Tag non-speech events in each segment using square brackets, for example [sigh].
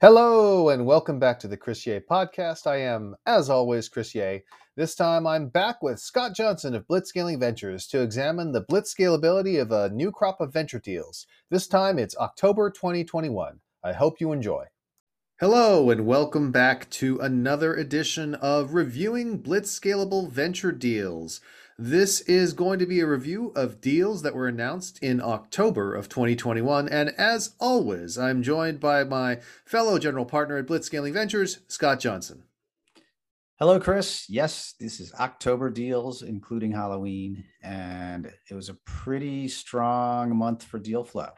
Hello and welcome back to the Chris Yeh podcast. I am, as always, Chris Yeh. This time I'm back with Scott Johnson of Blitzscaling Ventures to examine the blitz scalability of a new crop of venture deals. This time it's October 2021. I hope you enjoy. Hello and welcome back to another edition of Reviewing Blitz Scalable Venture Deals. This is going to be a review of deals that were announced in October of 2021. And as always, I'm joined by my fellow general partner at Blitzscaling Ventures, Scott Johnson. Hello, Chris. Yes, this is October deals, including Halloween. And it was a pretty strong month for deal flow.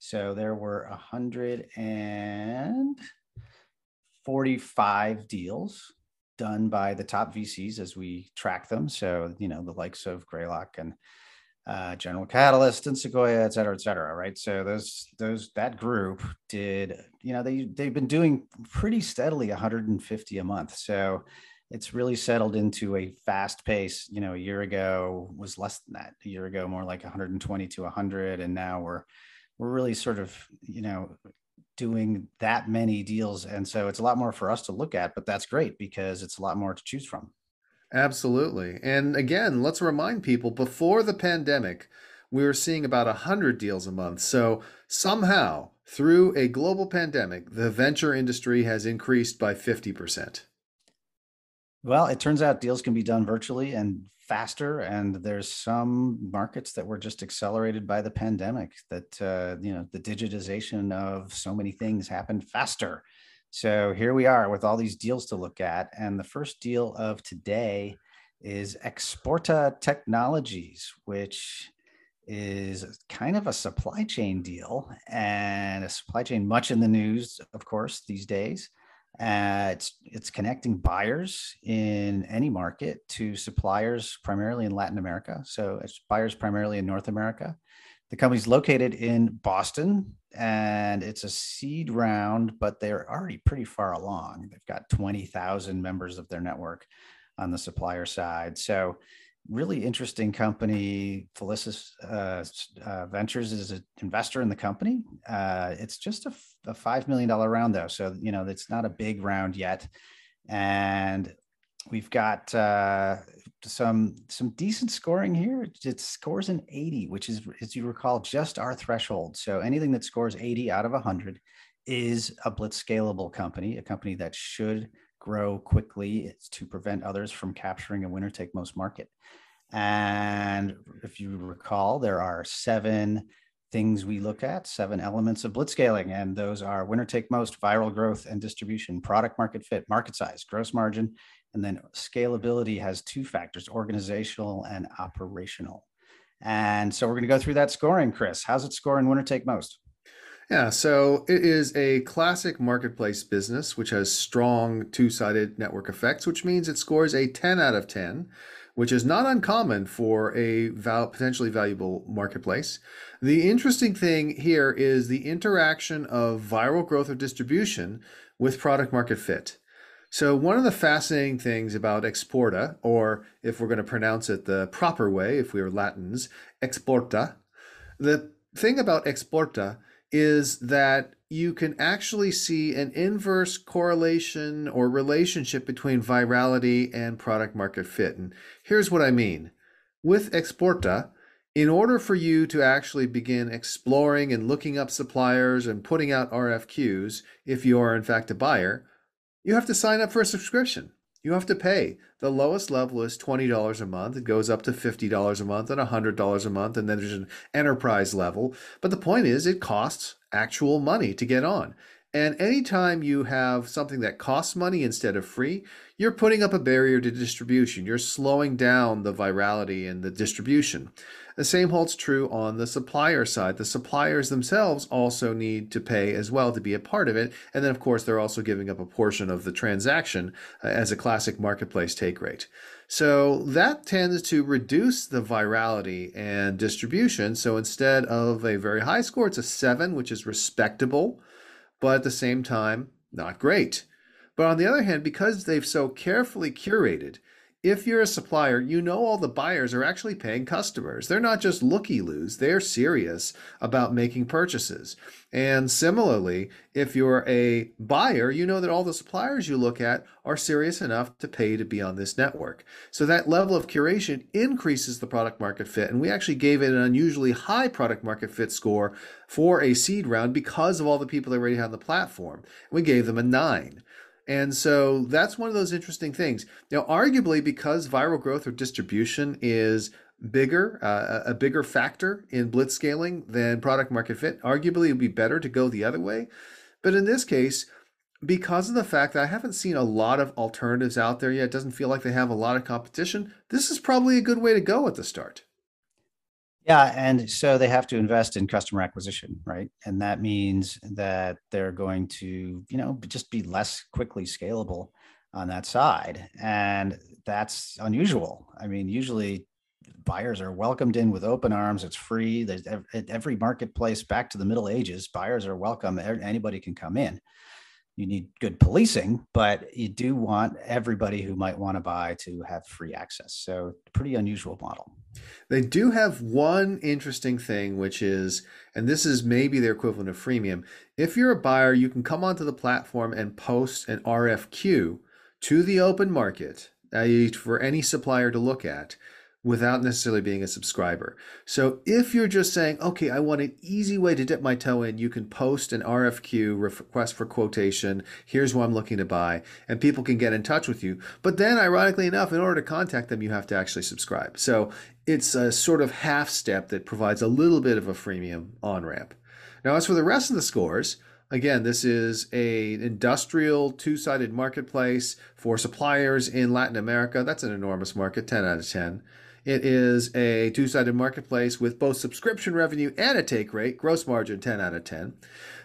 So there were 145 deals done by the top VCs as we track them. So, you know, the likes of Greylock and uh, General Catalyst and Sequoia, et cetera, et cetera, right? So those those that group did, you know, they they've been doing pretty steadily 150 a month. So it's really settled into a fast pace. You know, a year ago was less than that. A year ago, more like 120 to 100, and now we're we're really sort of you know doing that many deals. And so it's a lot more for us to look at, but that's great because it's a lot more to choose from. Absolutely. And again, let's remind people before the pandemic, we were seeing about 100 deals a month. So somehow, through a global pandemic, the venture industry has increased by 50%. Well, it turns out deals can be done virtually and faster and there's some markets that were just accelerated by the pandemic that uh, you know the digitization of so many things happened faster. So here we are with all these deals to look at and the first deal of today is exporta technologies which is kind of a supply chain deal and a supply chain much in the news of course these days uh, it's it's connecting buyers in any market to suppliers primarily in Latin America. So it's buyers primarily in North America. The company's located in Boston and it's a seed round, but they're already pretty far along. They've got 20,000 members of their network on the supplier side. So really interesting company. Felicis uh, uh, Ventures is an investor in the company. Uh, it's just a, a $5 million round, though. So, you know, it's not a big round yet. And we've got uh, some some decent scoring here. It scores an 80, which is, as you recall, just our threshold. So anything that scores 80 out of 100 is a blitz scalable company, a company that should grow quickly It's to prevent others from capturing a winner take most market. And if you recall, there are seven things we look at, seven elements of blitzscaling. And those are winner take most, viral growth and distribution, product market fit, market size, gross margin. And then scalability has two factors organizational and operational. And so we're going to go through that scoring, Chris. How's it score in winner take most? Yeah, so it is a classic marketplace business which has strong two sided network effects, which means it scores a 10 out of 10, which is not uncommon for a val- potentially valuable marketplace. The interesting thing here is the interaction of viral growth or distribution with product market fit. So, one of the fascinating things about exporta, or if we're going to pronounce it the proper way, if we are Latins, exporta, the thing about exporta is that you can actually see an inverse correlation or relationship between virality and product market fit. And here's what I mean. With Exporta, in order for you to actually begin exploring and looking up suppliers and putting out RFQs, if you are in fact a buyer, you have to sign up for a subscription. You have to pay. The lowest level is $20 a month. It goes up to $50 a month and $100 a month. And then there's an enterprise level. But the point is, it costs actual money to get on. And anytime you have something that costs money instead of free, you're putting up a barrier to distribution. You're slowing down the virality and the distribution. The same holds true on the supplier side. The suppliers themselves also need to pay as well to be a part of it. And then, of course, they're also giving up a portion of the transaction uh, as a classic marketplace take rate. So that tends to reduce the virality and distribution. So instead of a very high score, it's a seven, which is respectable, but at the same time, not great. But on the other hand, because they've so carefully curated if you're a supplier, you know all the buyers are actually paying customers. They're not just looky loos, they're serious about making purchases. And similarly, if you're a buyer, you know that all the suppliers you look at are serious enough to pay to be on this network. So that level of curation increases the product market fit. And we actually gave it an unusually high product market fit score for a seed round because of all the people that already had on the platform. We gave them a nine. And so that's one of those interesting things. Now, arguably, because viral growth or distribution is bigger, uh, a bigger factor in blitz scaling than product market fit, arguably it would be better to go the other way. But in this case, because of the fact that I haven't seen a lot of alternatives out there yet, it doesn't feel like they have a lot of competition, this is probably a good way to go at the start. Yeah, and so they have to invest in customer acquisition, right? And that means that they're going to, you know, just be less quickly scalable on that side. And that's unusual. I mean, usually buyers are welcomed in with open arms. It's free. There's every marketplace back to the Middle Ages. Buyers are welcome. Anybody can come in you need good policing, but you do want everybody who might want to buy to have free access. So, pretty unusual model. They do have one interesting thing, which is, and this is maybe their equivalent of freemium. If you're a buyer, you can come onto the platform and post an RFQ to the open market i.e., for any supplier to look at without necessarily being a subscriber. So if you're just saying, okay, I want an easy way to dip my toe in, you can post an RFQ request for quotation. Here's what I'm looking to buy, and people can get in touch with you. But then, ironically enough, in order to contact them, you have to actually subscribe. So it's a sort of half step that provides a little bit of a freemium on ramp. Now, as for the rest of the scores, Again, this is a industrial two-sided marketplace for suppliers in Latin America. That's an enormous market, 10 out of 10. It is a two sided marketplace with both subscription revenue and a take rate, gross margin 10 out of 10. And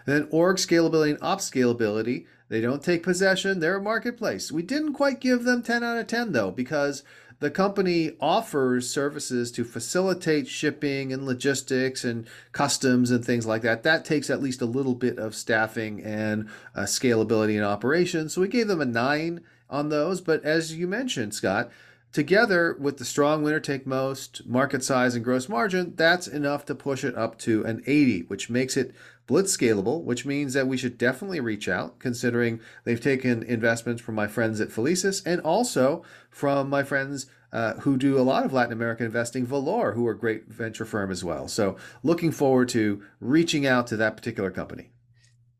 then org scalability and ops scalability. They don't take possession, they're a marketplace. We didn't quite give them 10 out of 10 though, because the company offers services to facilitate shipping and logistics and customs and things like that. That takes at least a little bit of staffing and uh, scalability and operations. So we gave them a nine on those. But as you mentioned, Scott, Together with the strong winner take most, market size, and gross margin, that's enough to push it up to an 80, which makes it blitz scalable, which means that we should definitely reach out, considering they've taken investments from my friends at Felicis and also from my friends uh, who do a lot of Latin American investing, Valor, who are a great venture firm as well. So looking forward to reaching out to that particular company.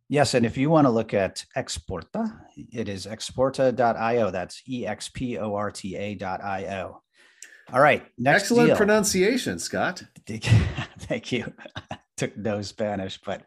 Yes, and if you want to look at Exporta, it is exporta.io. That's E X P O R T A.io. All right. Next Excellent deal. pronunciation, Scott. [laughs] Thank you. Took no Spanish, but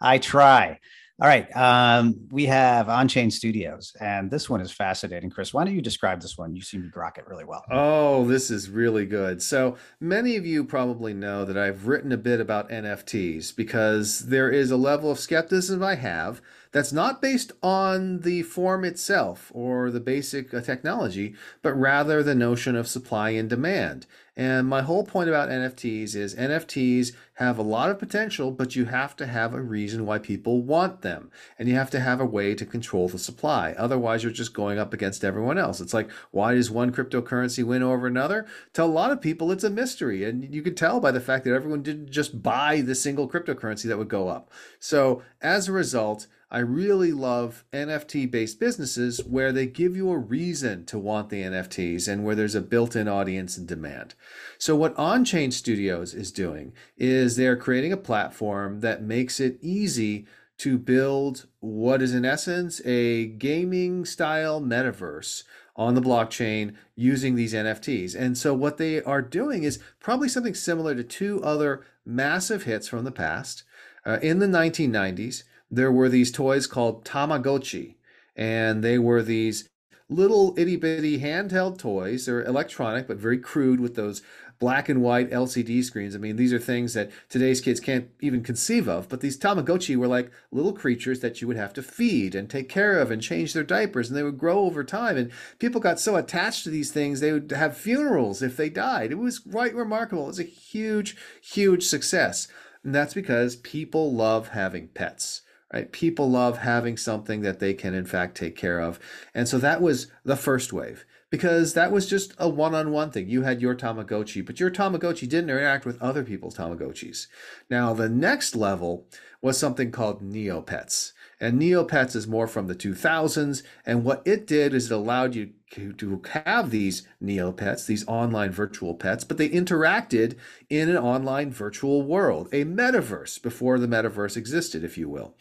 I try. All right. Um, we have On Chain Studios, and this one is fascinating. Chris, why don't you describe this one? You seem to grok it really well. Oh, this is really good. So many of you probably know that I've written a bit about NFTs because there is a level of skepticism I have that's not based on the form itself or the basic uh, technology, but rather the notion of supply and demand. And my whole point about NFTs is NFTs have a lot of potential, but you have to have a reason why people want them. And you have to have a way to control the supply. Otherwise, you're just going up against everyone else. It's like, why does one cryptocurrency win over another? To a lot of people, it's a mystery. And you can tell by the fact that everyone didn't just buy the single cryptocurrency that would go up. So as a result, I really love NFT based businesses where they give you a reason to want the NFTs and where there's a built in audience and demand. So, what OnChain Studios is doing is they're creating a platform that makes it easy to build what is, in essence, a gaming style metaverse on the blockchain using these NFTs. And so, what they are doing is probably something similar to two other massive hits from the past. Uh, in the 1990s, there were these toys called Tamagotchi, and they were these little itty bitty handheld toys. They're electronic, but very crude with those black and white LCD screens. I mean, these are things that today's kids can't even conceive of. But these Tamagotchi were like little creatures that you would have to feed and take care of and change their diapers, and they would grow over time. And people got so attached to these things, they would have funerals if they died. It was quite remarkable. It was a huge, huge success. And that's because people love having pets right? People love having something that they can, in fact, take care of. And so that was the first wave. because that was just a one-on-one thing. You had your Tamagotchi, but your Tamagotchi didn't interact with other people's Tamagotchis. Now, the next level was something called Neopets. And Neopets is more from the 2000s. And what it did is it allowed you to have these Neopets, these online virtual pets, but they interacted in an online virtual world, a metaverse before the metaverse existed, if you will.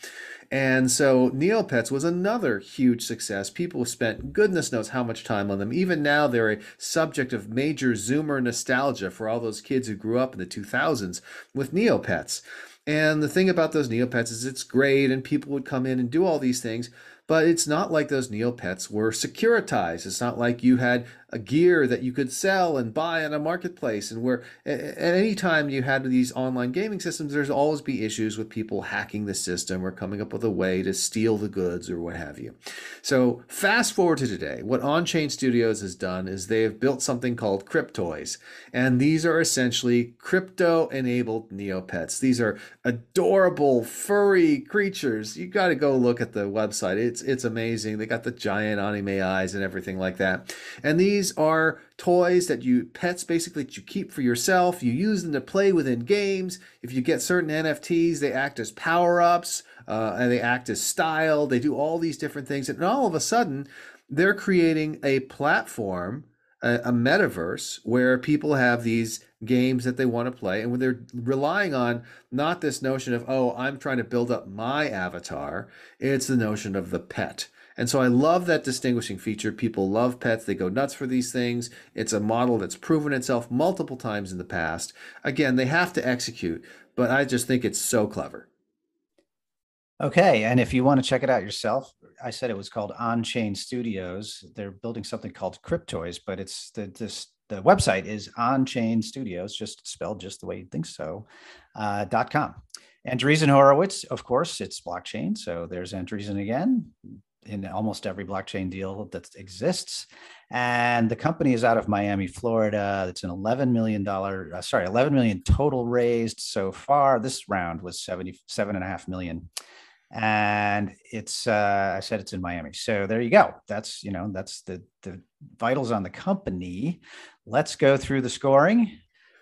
And so Neopets was another huge success. People spent goodness knows how much time on them. Even now, they're a subject of major Zoomer nostalgia for all those kids who grew up in the 2000s with Neopets. And the thing about those Neopets is it's great, and people would come in and do all these things, but it's not like those Neopets were securitized. It's not like you had a gear that you could sell and buy on a marketplace and where at any time you had these online gaming systems there's always be issues with people hacking the system or coming up with a way to steal the goods or what have you. So fast forward to today what on-chain studios has done is they have built something called cryptoys and these are essentially crypto enabled neopets. These are adorable furry creatures. You got to go look at the website. It's it's amazing. They got the giant anime eyes and everything like that. And these these are toys that you pets basically that you keep for yourself. You use them to play within games. If you get certain NFTs, they act as power ups uh, and they act as style. They do all these different things, and all of a sudden, they're creating a platform, a, a metaverse where people have these games that they want to play and when they're relying on not this notion of oh i'm trying to build up my avatar it's the notion of the pet and so I love that distinguishing feature. People love pets, they go nuts for these things. It's a model that's proven itself multiple times in the past. Again, they have to execute, but I just think it's so clever. Okay. And if you want to check it out yourself, I said it was called On Chain Studios. They're building something called Cryptoys, but it's the this the website is on chain studios just spelled just the way you think so uh, com andreessen horowitz of course it's blockchain so there's andreessen again in almost every blockchain deal that exists. And the company is out of Miami, Florida. It's an $11 million, uh, sorry, 11 million total raised so far. This round was 77 and a half million. And it's, uh, I said it's in Miami. So there you go. That's, you know, that's the, the vitals on the company. Let's go through the scoring.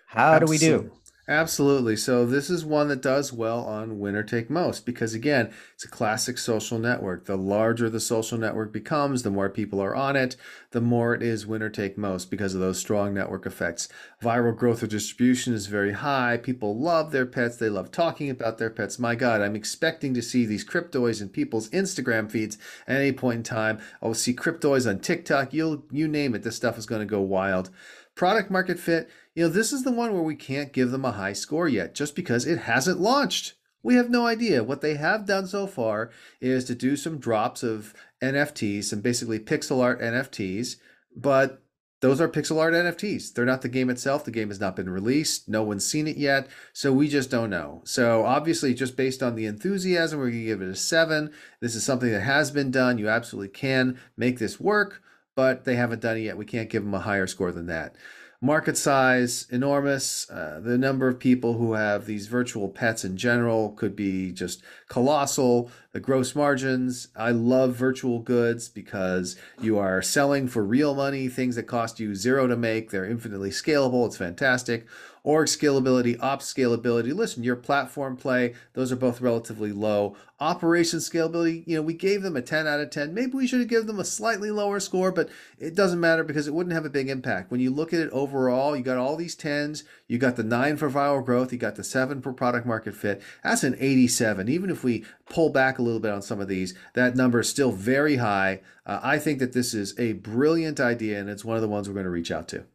How Absolutely. do we do? Absolutely. So this is one that does well on winner take most because again, it's a classic social network. The larger the social network becomes, the more people are on it, the more it is winner take most because of those strong network effects. Viral growth or distribution is very high. People love their pets. They love talking about their pets. My God, I'm expecting to see these cryptoys in people's Instagram feeds at any point in time. I'll see cryptoys on TikTok. You'll you name it. This stuff is going to go wild. Product market fit, you know, this is the one where we can't give them a high score yet just because it hasn't launched. We have no idea. What they have done so far is to do some drops of NFTs, some basically pixel art NFTs, but those are pixel art NFTs. They're not the game itself. The game has not been released. No one's seen it yet. So we just don't know. So obviously, just based on the enthusiasm, we're going to give it a seven. This is something that has been done. You absolutely can make this work but they haven't done it yet. We can't give them a higher score than that. Market size, enormous. Uh, the number of people who have these virtual pets in general could be just colossal. The gross margins, I love virtual goods because you are selling for real money, things that cost you zero to make. They're infinitely scalable. It's fantastic org scalability, ops scalability. Listen, your platform play, those are both relatively low. Operation scalability, you know, we gave them a 10 out of 10. Maybe we should have given them a slightly lower score, but it doesn't matter because it wouldn't have a big impact. When you look at it overall, you got all these 10s, you got the 9 for viral growth, you got the 7 for product market fit. That's an 87. Even if we pull back a little bit on some of these, that number is still very high. Uh, I think that this is a brilliant idea and it's one of the ones we're going to reach out to.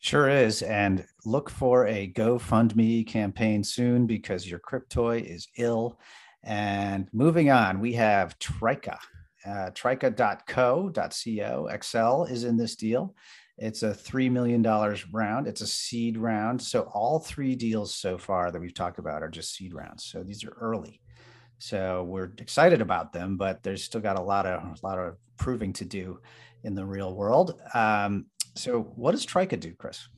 Sure is. And look for a GoFundMe campaign soon because your Cryptoy is ill. And moving on, we have Trica. Uh, Trica.co.co Accel is in this deal. It's a $3 million round. It's a seed round. So all three deals so far that we've talked about are just seed rounds. So these are early. So we're excited about them, but there's still got a lot of a lot of proving to do in the real world. Um, so, what does Trica do, Chris?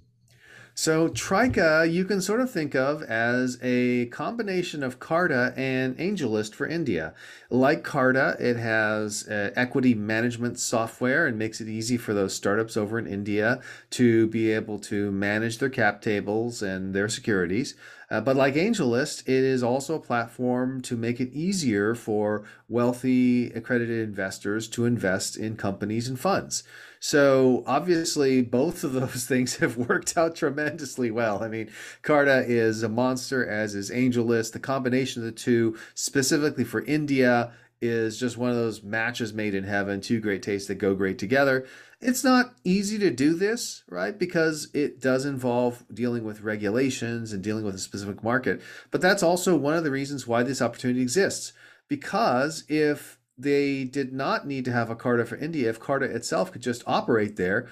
So Trica, you can sort of think of as a combination of Carta and AngelList for India. Like Carta, it has uh, equity management software and makes it easy for those startups over in India to be able to manage their cap tables and their securities. Uh, but like AngelList, it is also a platform to make it easier for wealthy accredited investors to invest in companies and funds. So obviously, both of [laughs] those things have worked out tremendously well. I mean, Carta is a monster, as is AngelList. The combination of the two, specifically for India, is just one of those matches made in heaven, two great tastes that go great together. It's not easy to do this, right? Because it does involve dealing with regulations and dealing with a specific market. But that's also one of the reasons why this opportunity exists. Because if they did not need to have a Carta for India, if Carta itself could just operate there,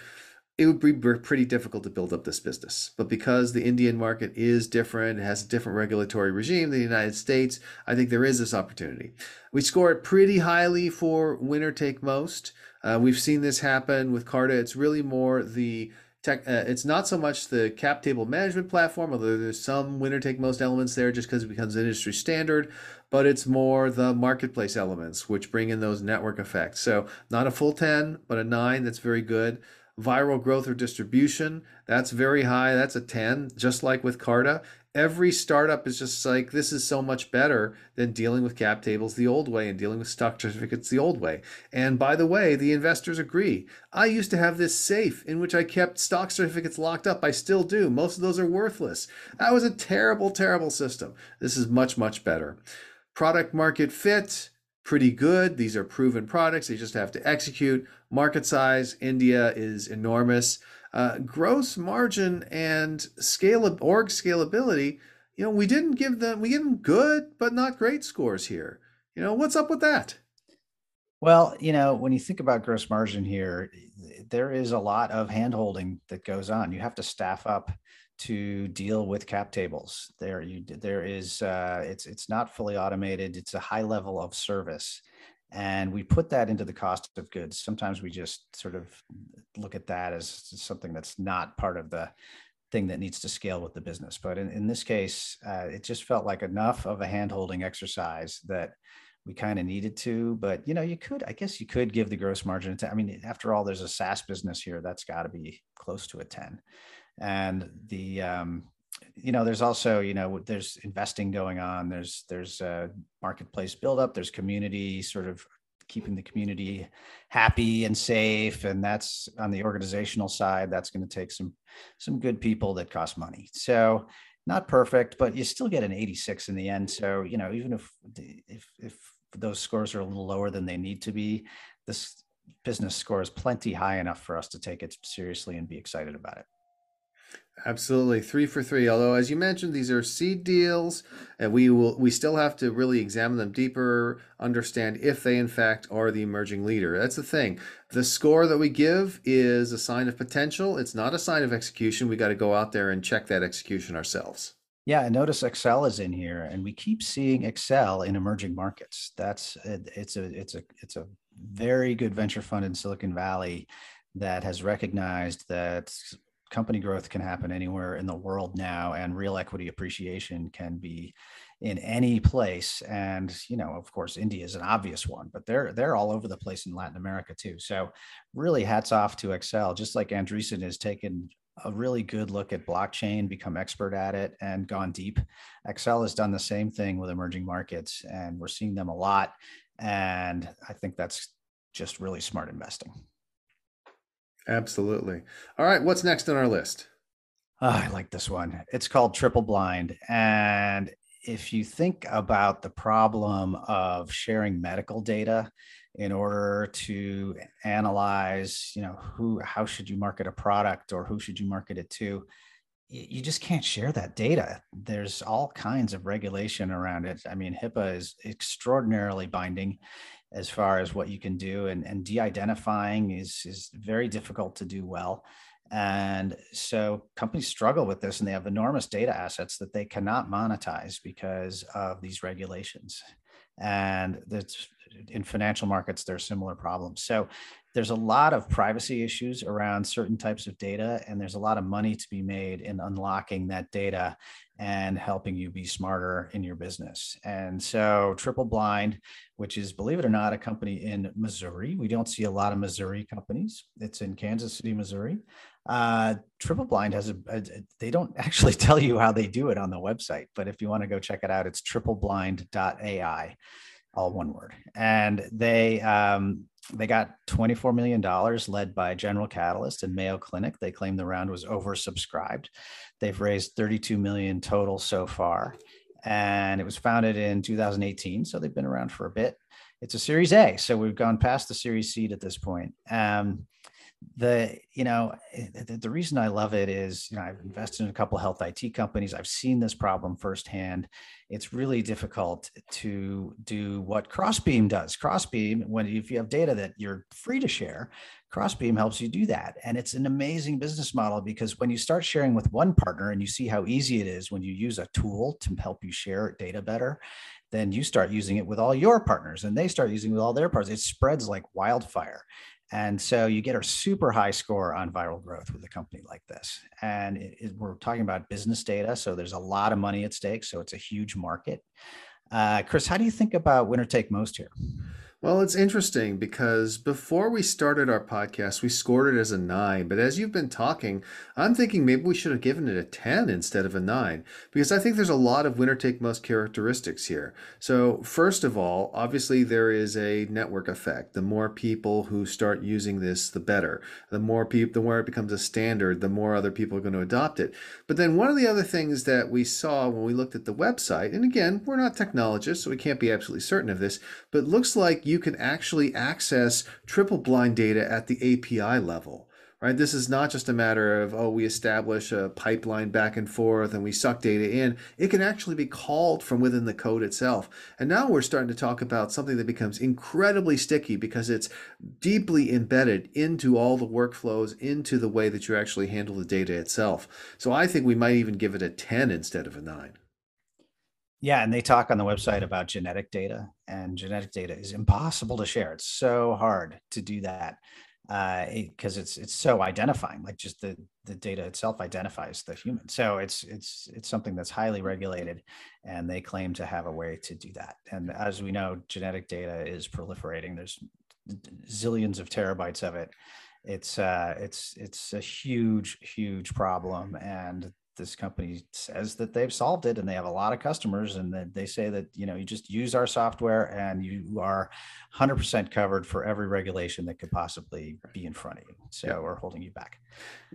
it would be pretty difficult to build up this business. But because the Indian market is different, it has a different regulatory regime than the United States, I think there is this opportunity. We score it pretty highly for winner take most. Uh, we've seen this happen with Carta. It's really more the tech. Uh, it's not so much the cap table management platform, although there's some winner take most elements there just because it becomes industry standard. But it's more the marketplace elements which bring in those network effects. So not a full ten, but a nine. That's very good viral growth or distribution that's very high that's a 10 just like with carta every startup is just like this is so much better than dealing with cap tables the old way and dealing with stock [laughs] certificates the old way. And by the way the investors agree. I used to have this safe in which i kept stock certificates locked up. I still do. Most of those are worthless. That was a terrible terrible system. This is much much better. Product market fit pretty good. These are proven products. They just have to execute. Market size india is enormous uh, gross margin and scale org scalability, you know, we didn't give them we give them good but not great scores here. You know, what's up with that? Well, you know, when you think about gross margin here, there is a lot of handholding that goes on. You have to staff up to deal with cap tables. There, you there is uh, it's it's not fully automated. It's a high level of service, and we put that into the cost of goods. Sometimes we just sort of look at that as something that's not part of the thing that needs to scale with the business. But in, in this case uh, it just felt like enough of a hand-holding exercise that we kind of needed to. But you know you could i guess you could give the gross margin I mean after all there's a saas business here that's got to be close to a 10 and the um, you know there's also you know there's investing going on there's there's a marketplace buildup there's community sort of keeping the community happy and safe and that's on the organizational side that's going to take some some good people that cost money. So not perfect but you still get an 86 in the end so you know even if if if those scores are a little lower than they need to be this business score is plenty high enough for us to take it seriously and be excited about it Absolutely, three for three. Although, as you mentioned, these are seed deals, and we will we still have to really examine them deeper, understand if they in fact are the emerging leader. That's the thing. The score that we give is a sign of potential. It's not a sign of execution. We got to go out there and check that execution ourselves. Yeah, and notice Accel is in here, and we keep seeing Accel in emerging markets. That's it's a it's a it's a very good venture fund in Silicon Valley that has recognized that company growth can happen anywhere in the world now and real equity appreciation can be in any place. And you know of course india is an obvious one but they're they're all over the place in latin america too. So really hats off to accel just like andreessen has taken a really good look at blockchain become expert at it and gone deep. Accel has done the same thing with emerging markets and we're seeing them a lot and i think that's just really smart investing Absolutely. All right, what's next on our list? Oh, I like this one. It's called Triple Blind. And if you think about the problem of sharing medical data in order to analyze, you know, who how should you market a product or who should you market it to, you just can't share that data. There's all kinds of regulation around it. I mean, HIPAA is extraordinarily binding as far as what you can do and, and de-identifying is is very difficult to do well. And so companies struggle with this and they have enormous data assets that they cannot monetize because of these regulations. And that's in financial markets there are similar problems so there's a lot of privacy issues around certain types of data and there's a lot of money to be made in unlocking that data and helping you be smarter in your business. And so triple blind which is believe it or not a company in missouri. We don't see a lot of missouri companies. It's in kansas city missouri. Uh, triple blind has a, a, they don't actually [laughs] tell you how they do it on the website but if you want to go check it out it's tripleblind.ai all one word. And they um, they got 24 million dollars, led by General Catalyst and Mayo Clinic. They claim the round was oversubscribed. They've raised 32 million total so far, and it was founded in 2018, so they've been around for a bit. It's a Series A, so we've gone past the Series C at this point. Um, the you know eh, the, the, reason i love it is you know i've invested in a couple health it companies. I've seen this problem firsthand. It's really difficult to do what crossbeam does. Crossbeam when if you have data that you're free to share crossbeam helps you do that. And it's an amazing business model because when you start sharing with one partner and you see how easy it is when you use a tool to help you share data better then you start using it with all your partners and they start using it with all their partners. It spreads like wildfire and so you get a super high score on viral growth with a company like this. And it, it, we're talking about business data. So there's a lot of money at stake. So it's a huge market. Uh, Chris, how do you think about winner take most here? Well, it's interesting because before we started our podcast, we scored it as a nine. But as you've been talking, I'm thinking maybe we should have given it a 10 instead of a nine because I think there's a lot of winner take most characteristics here. So, first of all, obviously, there is a network effect. The more people who start using this, the better. The more people, the more it becomes a standard, the more other people are going to adopt it. But then, one of the other things that we saw when we looked at the website, and again, we're not technologists, so we can't be absolutely certain of this, but looks like you can actually access triple blind data at the API level. Right? This is not just a matter of, oh, we establish a pipeline back and forth and we suck data in. It can actually be called from within the code itself. And now we're starting to talk about something that becomes incredibly sticky because it's deeply embedded into all the workflows, into the way that you actually handle the data itself. So I think we might even give it a 10 instead of a 9. Yeah, and they talk on the website about genetic data, and genetic data is impossible to share. It's so hard to do that because uh, it's it's so identifying. Like just the the data itself identifies the human. So it's it's it's something that's highly regulated, and they claim to have a way to do that. And as we know, genetic data is proliferating. There's zillions of terabytes of it. It's uh, it's it's a huge huge problem, and this company says that they've solved it and they have a lot of customers and that they say that you know you just use our software and you are 100% covered for every regulation that could possibly be in front of you so yeah. we're holding you back.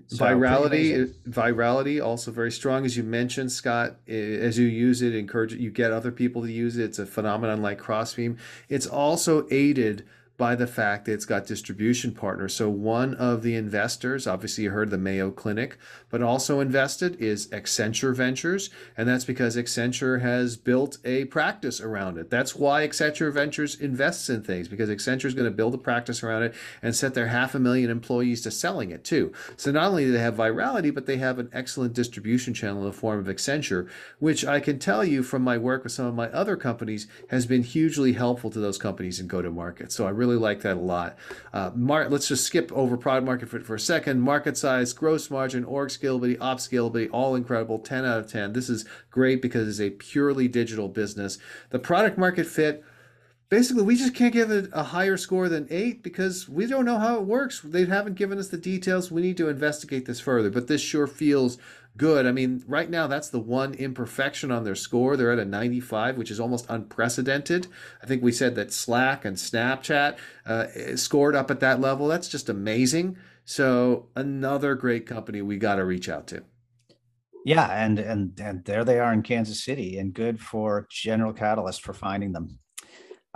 So virality virality also very strong as you mentioned scott as you use it encourage it you get other people to use it it's a phenomenon like crossbeam. It's also aided by the fact that it's got distribution partners. So one of the investors, obviously you heard the Mayo Clinic, but also invested is Accenture Ventures, and that's because Accenture has built a practice around it. That's why Accenture Ventures invests in things because Accenture is going to build a practice around it and set their half a million employees to selling it too. So not only do they have virality, but they have an excellent distribution channel in the form of Accenture, which I can tell you from my work with some of my other companies has been hugely helpful to those companies in go to market. So I really really like that a lot. Uh, mar- let's just skip over product market fit for a second. Market size, gross margin, org scalability, op scalability, all incredible. 10 out of 10. This is great because it's a purely digital business. The product market fit, basically we just can't give it a higher score than eight because we don't know how it works they haven't given us the details we need to investigate this further but this sure feels good. I mean, right now that's the one imperfection on their score. They're at a 95, which is almost unprecedented. I think we said that Slack and Snapchat uh, scored up at that level. That's just amazing. So another great company we got to reach out to. Yeah, and and and there they are in Kansas City, and good for General Catalyst for finding them.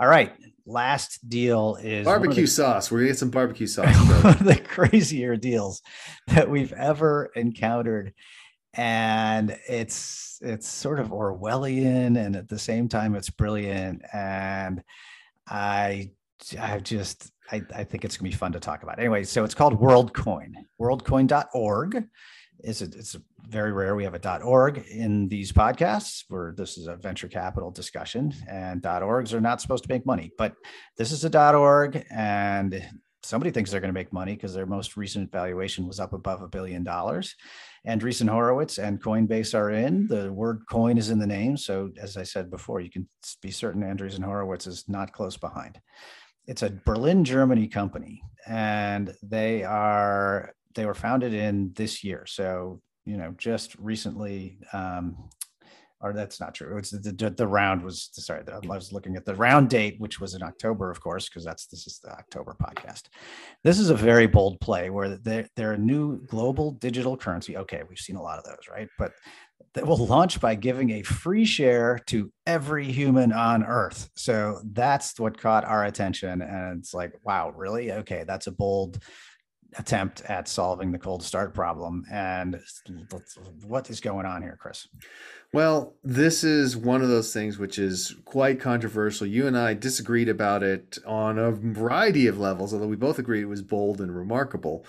All right, last deal is barbecue the, sauce. We're gonna get some barbecue [laughs] sauce. one of the crazier deals that we've ever encountered and it's it's sort of orwellian and at the same time it's brilliant and i i just I, I think it's gonna be fun to talk about anyway so it's called worldcoin worldcoin.org it's a, it's very rare we have a .org in these podcasts where this is a venture capital discussion and .orgs are not supposed to make money, but this is a .org and somebody thinks they're going to make money because their most recent valuation was up above a billion dollars. Andreessen Horowitz and Coinbase are in. The word coin is in the name. So, as I said before, you can be certain Andreessen Horowitz is not close behind. It's a Berlin, Germany company, and they are they were founded in this year. So, you know, just recently um, or that's not true. It's the, the, the, round was sorry. I was looking at the round date, which was in October, of course, because that's this is the October podcast. This is a very bold play where they're, they're a new global digital currency. Okay, we've seen a lot of those, right? But that will launch by giving a free share to every human on Earth. So that's what caught our attention, and it's like, wow, really? Okay, that's a bold attempt at solving the cold start problem. And what is going on here, Chris? Well, this is one of those things which is quite controversial. You and I disagreed about it on a variety of levels, although we both agreed it was bold and remarkable.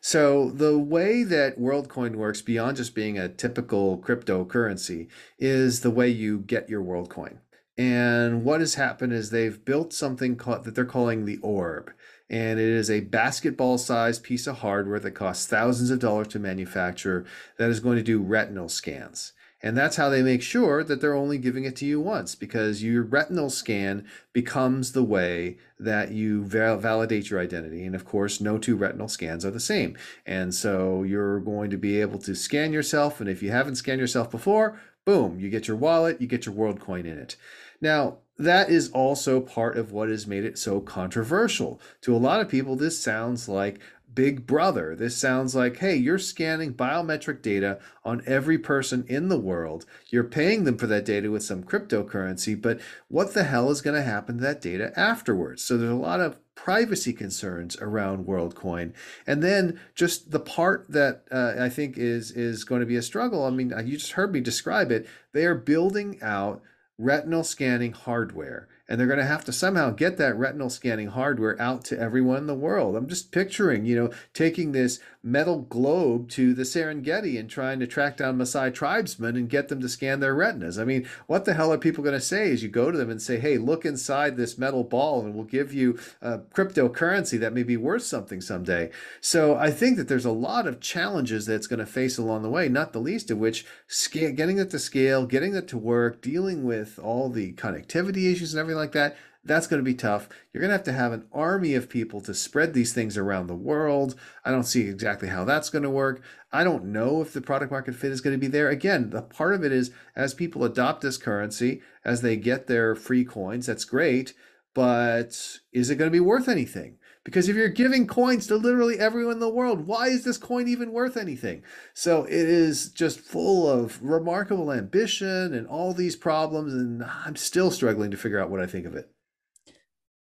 So, the way that WorldCoin works, beyond just being a typical cryptocurrency, is the way you get your WorldCoin. And what has happened is they've built something called, that they're calling the Orb and it is a basketball sized piece of hardware that costs thousands of dollars to manufacture that is going to do retinal scans. And that's how they make sure that they're only giving it to you once because your retinal scan becomes the way that you val- validate your identity. And of course, no two retinal scans are the same. And so you're going to be able to scan yourself. And if you haven't scanned yourself before, boom, you get your wallet, you get your WorldCoin in it. Now, that is also part of what has made it so controversial. To a lot of people, this sounds like Big Brother. This sounds like, hey, you're scanning biometric data on every person in the world. You're paying them for that data with some cryptocurrency, but what the hell is going to happen to that data afterwards? So there's a lot of privacy concerns around WorldCoin, and then just the part that uh, I think is is going to be a struggle. I mean, you just heard me describe it. They are building out retinal scanning hardware and they're going to have to somehow get that retinal scanning hardware out to everyone in the world. I'm just picturing, you know, taking this metal globe to the Serengeti and trying to track down Maasai tribesmen and get them to scan their retinas. I mean, what the hell are people going to say as you go to them and say, hey, look inside this metal ball and we'll give you a cryptocurrency that may be worth something someday? So I think that there's a lot of challenges that's going to face along the way, not the least of which getting it to scale, getting it to work, dealing with all the connectivity issues and everything something like that, that's going to be tough. You're going to have to have an army of people to spread these things around the world. I don't see exactly how that's going to work. I don't know if the product market fit is going to be there. Again, the part of it is as people adopt this currency, as they get their free coins, that's great. But is it going to be worth anything? Because if you're giving coins to literally everyone in the world, why is this coin even worth anything? So it is just full of remarkable ambition and all these problems. And I'm still struggling to figure out what I think of it.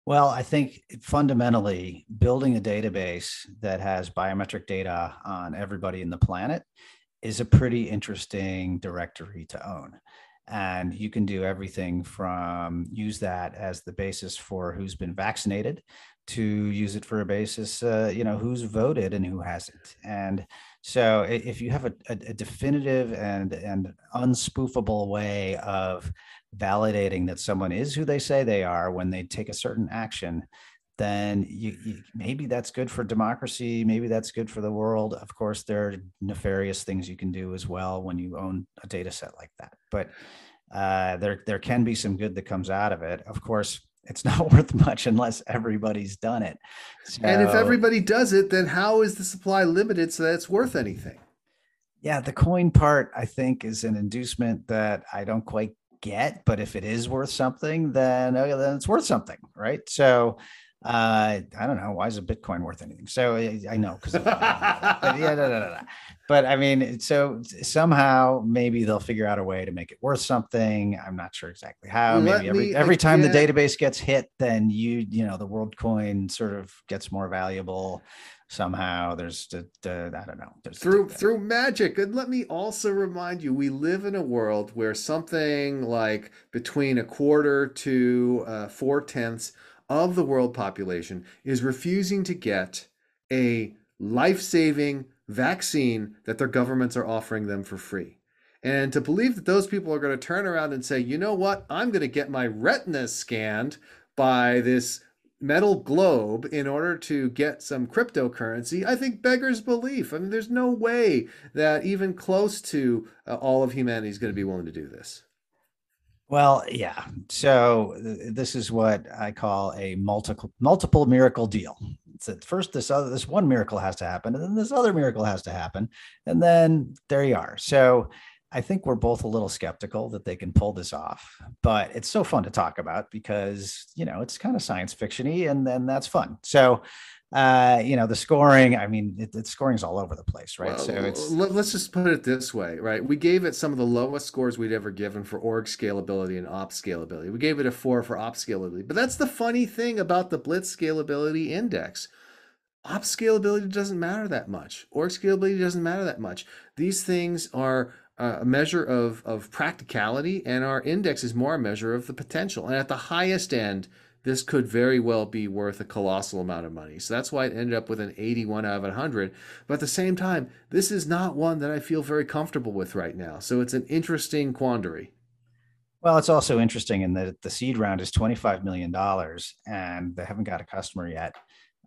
Well, I think fundamentally building a database that has biometric data on everybody in the planet is a pretty interesting directory to own and you can do everything from use that as the basis for who's been vaccinated to use it for a basis, uh, you know, who's voted and who hasn't. And so if you have a, a, a definitive and, and unspoofable way of validating that someone is who they say they are when they take a certain action, then you, you, maybe that's good for democracy. Maybe that's good for the world. Of course, there are nefarious things you can do as well when you own a data set like that. But uh, there there can be some good that comes out of it. Of course, it's [laughs] not worth much unless everybody's done it. So, and if everybody does it, then how is the supply limited so that it's worth anything? Yeah, the coin part I think is an inducement that I don't quite get, but if it is worth something, then okay, then it's worth something, right? So uh, I don't know. Why is a Bitcoin worth anything? So I, I know because [laughs] yeah, no, no, no, but I mean, so somehow maybe they'll figure out a way to make it worth something. I'm not sure exactly how. Let maybe every me, every time the database gets hit, then you you know the world coin sort of gets more valuable somehow. There's the, the I don't know. There's through through magic. And let me also remind you, we live in a world where something like between a quarter to uh, four tenths of the world population is refusing to get a life saving vaccine that their governments are offering them for free. And to believe that those people are going to turn around and say, you know what, I'm going to get my retinas scanned by this metal globe in order to get some cryptocurrency, I think beggars belief. I mean, there's no way that even close to uh, all of humanity is going to be willing to do this. Well, yeah. So th- this is what I call a multiple multiple miracle deal. That first this other this one miracle has to happen, and then this other miracle has to happen, and then there you are. So I think we're both a little skeptical that they can pull this off, but it's so fun to talk about because you know it's kind of science fictiony, and then that's fun. So, uh, you know, the scoring. I mean, it, it scoring's all over the place, right? Well, so it's let's just put it this way, right? We gave it some of the lowest scores we'd ever given for org scalability and op scalability. We gave it a four for op scalability, but that's the funny thing about the Blitz scalability index. Op scalability doesn't matter that much. Org scalability doesn't matter that much. These things are a measure of, of practicality, and our index is more a measure of the potential. And at the highest end, this could very well be worth a colossal amount of money. So that's why it ended up with an 81 out of 100. But at the same time, this is not one that I feel very comfortable with right now. So it's an interesting quandary. Well, it's also interesting in that the seed round is $25 million and they haven't got a customer yet.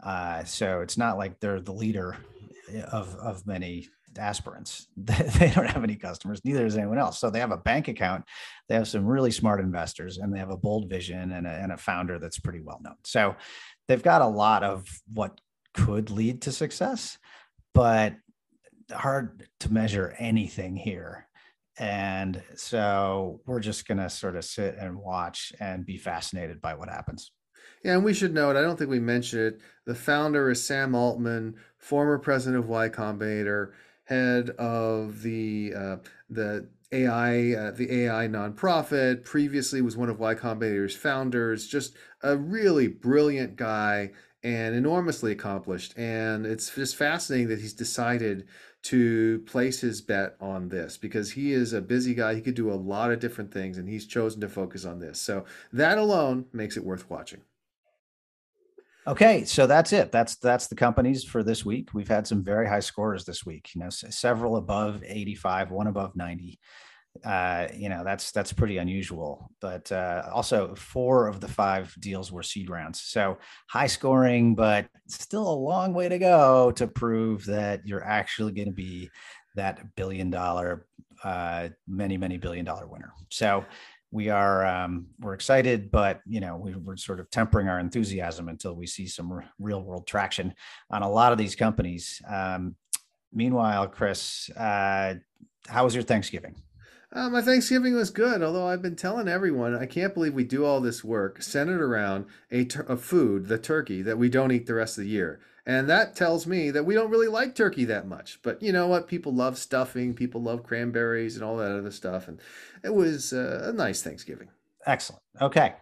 Uh, so it's not like they're the leader of, of many aspirants. [laughs] They don't have any customers, neither does anyone else. So they have a bank account, they have some really smart investors, and they have a bold vision and a, and a founder that's pretty well known. So they've got a lot of what could lead to success, but hard to measure anything here. And so we're just going to sort of sit and watch and be fascinated by what happens. Yeah, and we should note, I don't think we mentioned it. The founder is Sam Altman, former president of Y Combinator head of the uh, the AI uh, the AI nonprofit. Previously was one of Y Combinator's founders. Just a really brilliant guy and enormously accomplished. And it's just fascinating that he's decided to place his bet on this because he is a busy guy. He could do a lot of different things, and he's chosen to focus on this. So that alone makes it worth watching. Okay, so that's it. That's that's the companies for this week. We've had some very high scores this week. You know, several above 85, one above 90. Uh, you know, that's that's pretty unusual. But uh, also, four of the five deals were seed rounds, so high scoring, but still a long way to go to prove that you're actually going to be that billion dollar, uh, many many billion dollar winner. So we are um, we're excited, but you know we, are sort of tempering our enthusiasm until we see some r- real world traction on a lot of these companies. Um, meanwhile, Chris, uh, how was your Thanksgiving? Uh, my Thanksgiving was good, although I've been telling everyone I can't believe we do all this work centered around a, a food, the turkey, that we don't eat the rest of the year. And that tells me that we don't really like turkey that much. But you know what? People love stuffing, people love cranberries and all that other stuff. And it was uh, a nice Thanksgiving. Excellent. Okay.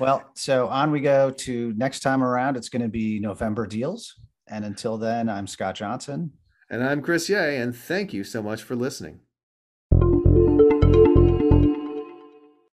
Well, so on we go to next time around. It's going to be November deals. And until then, I'm Scott Johnson. And I'm Chris Yeh. And thank you so much for listening.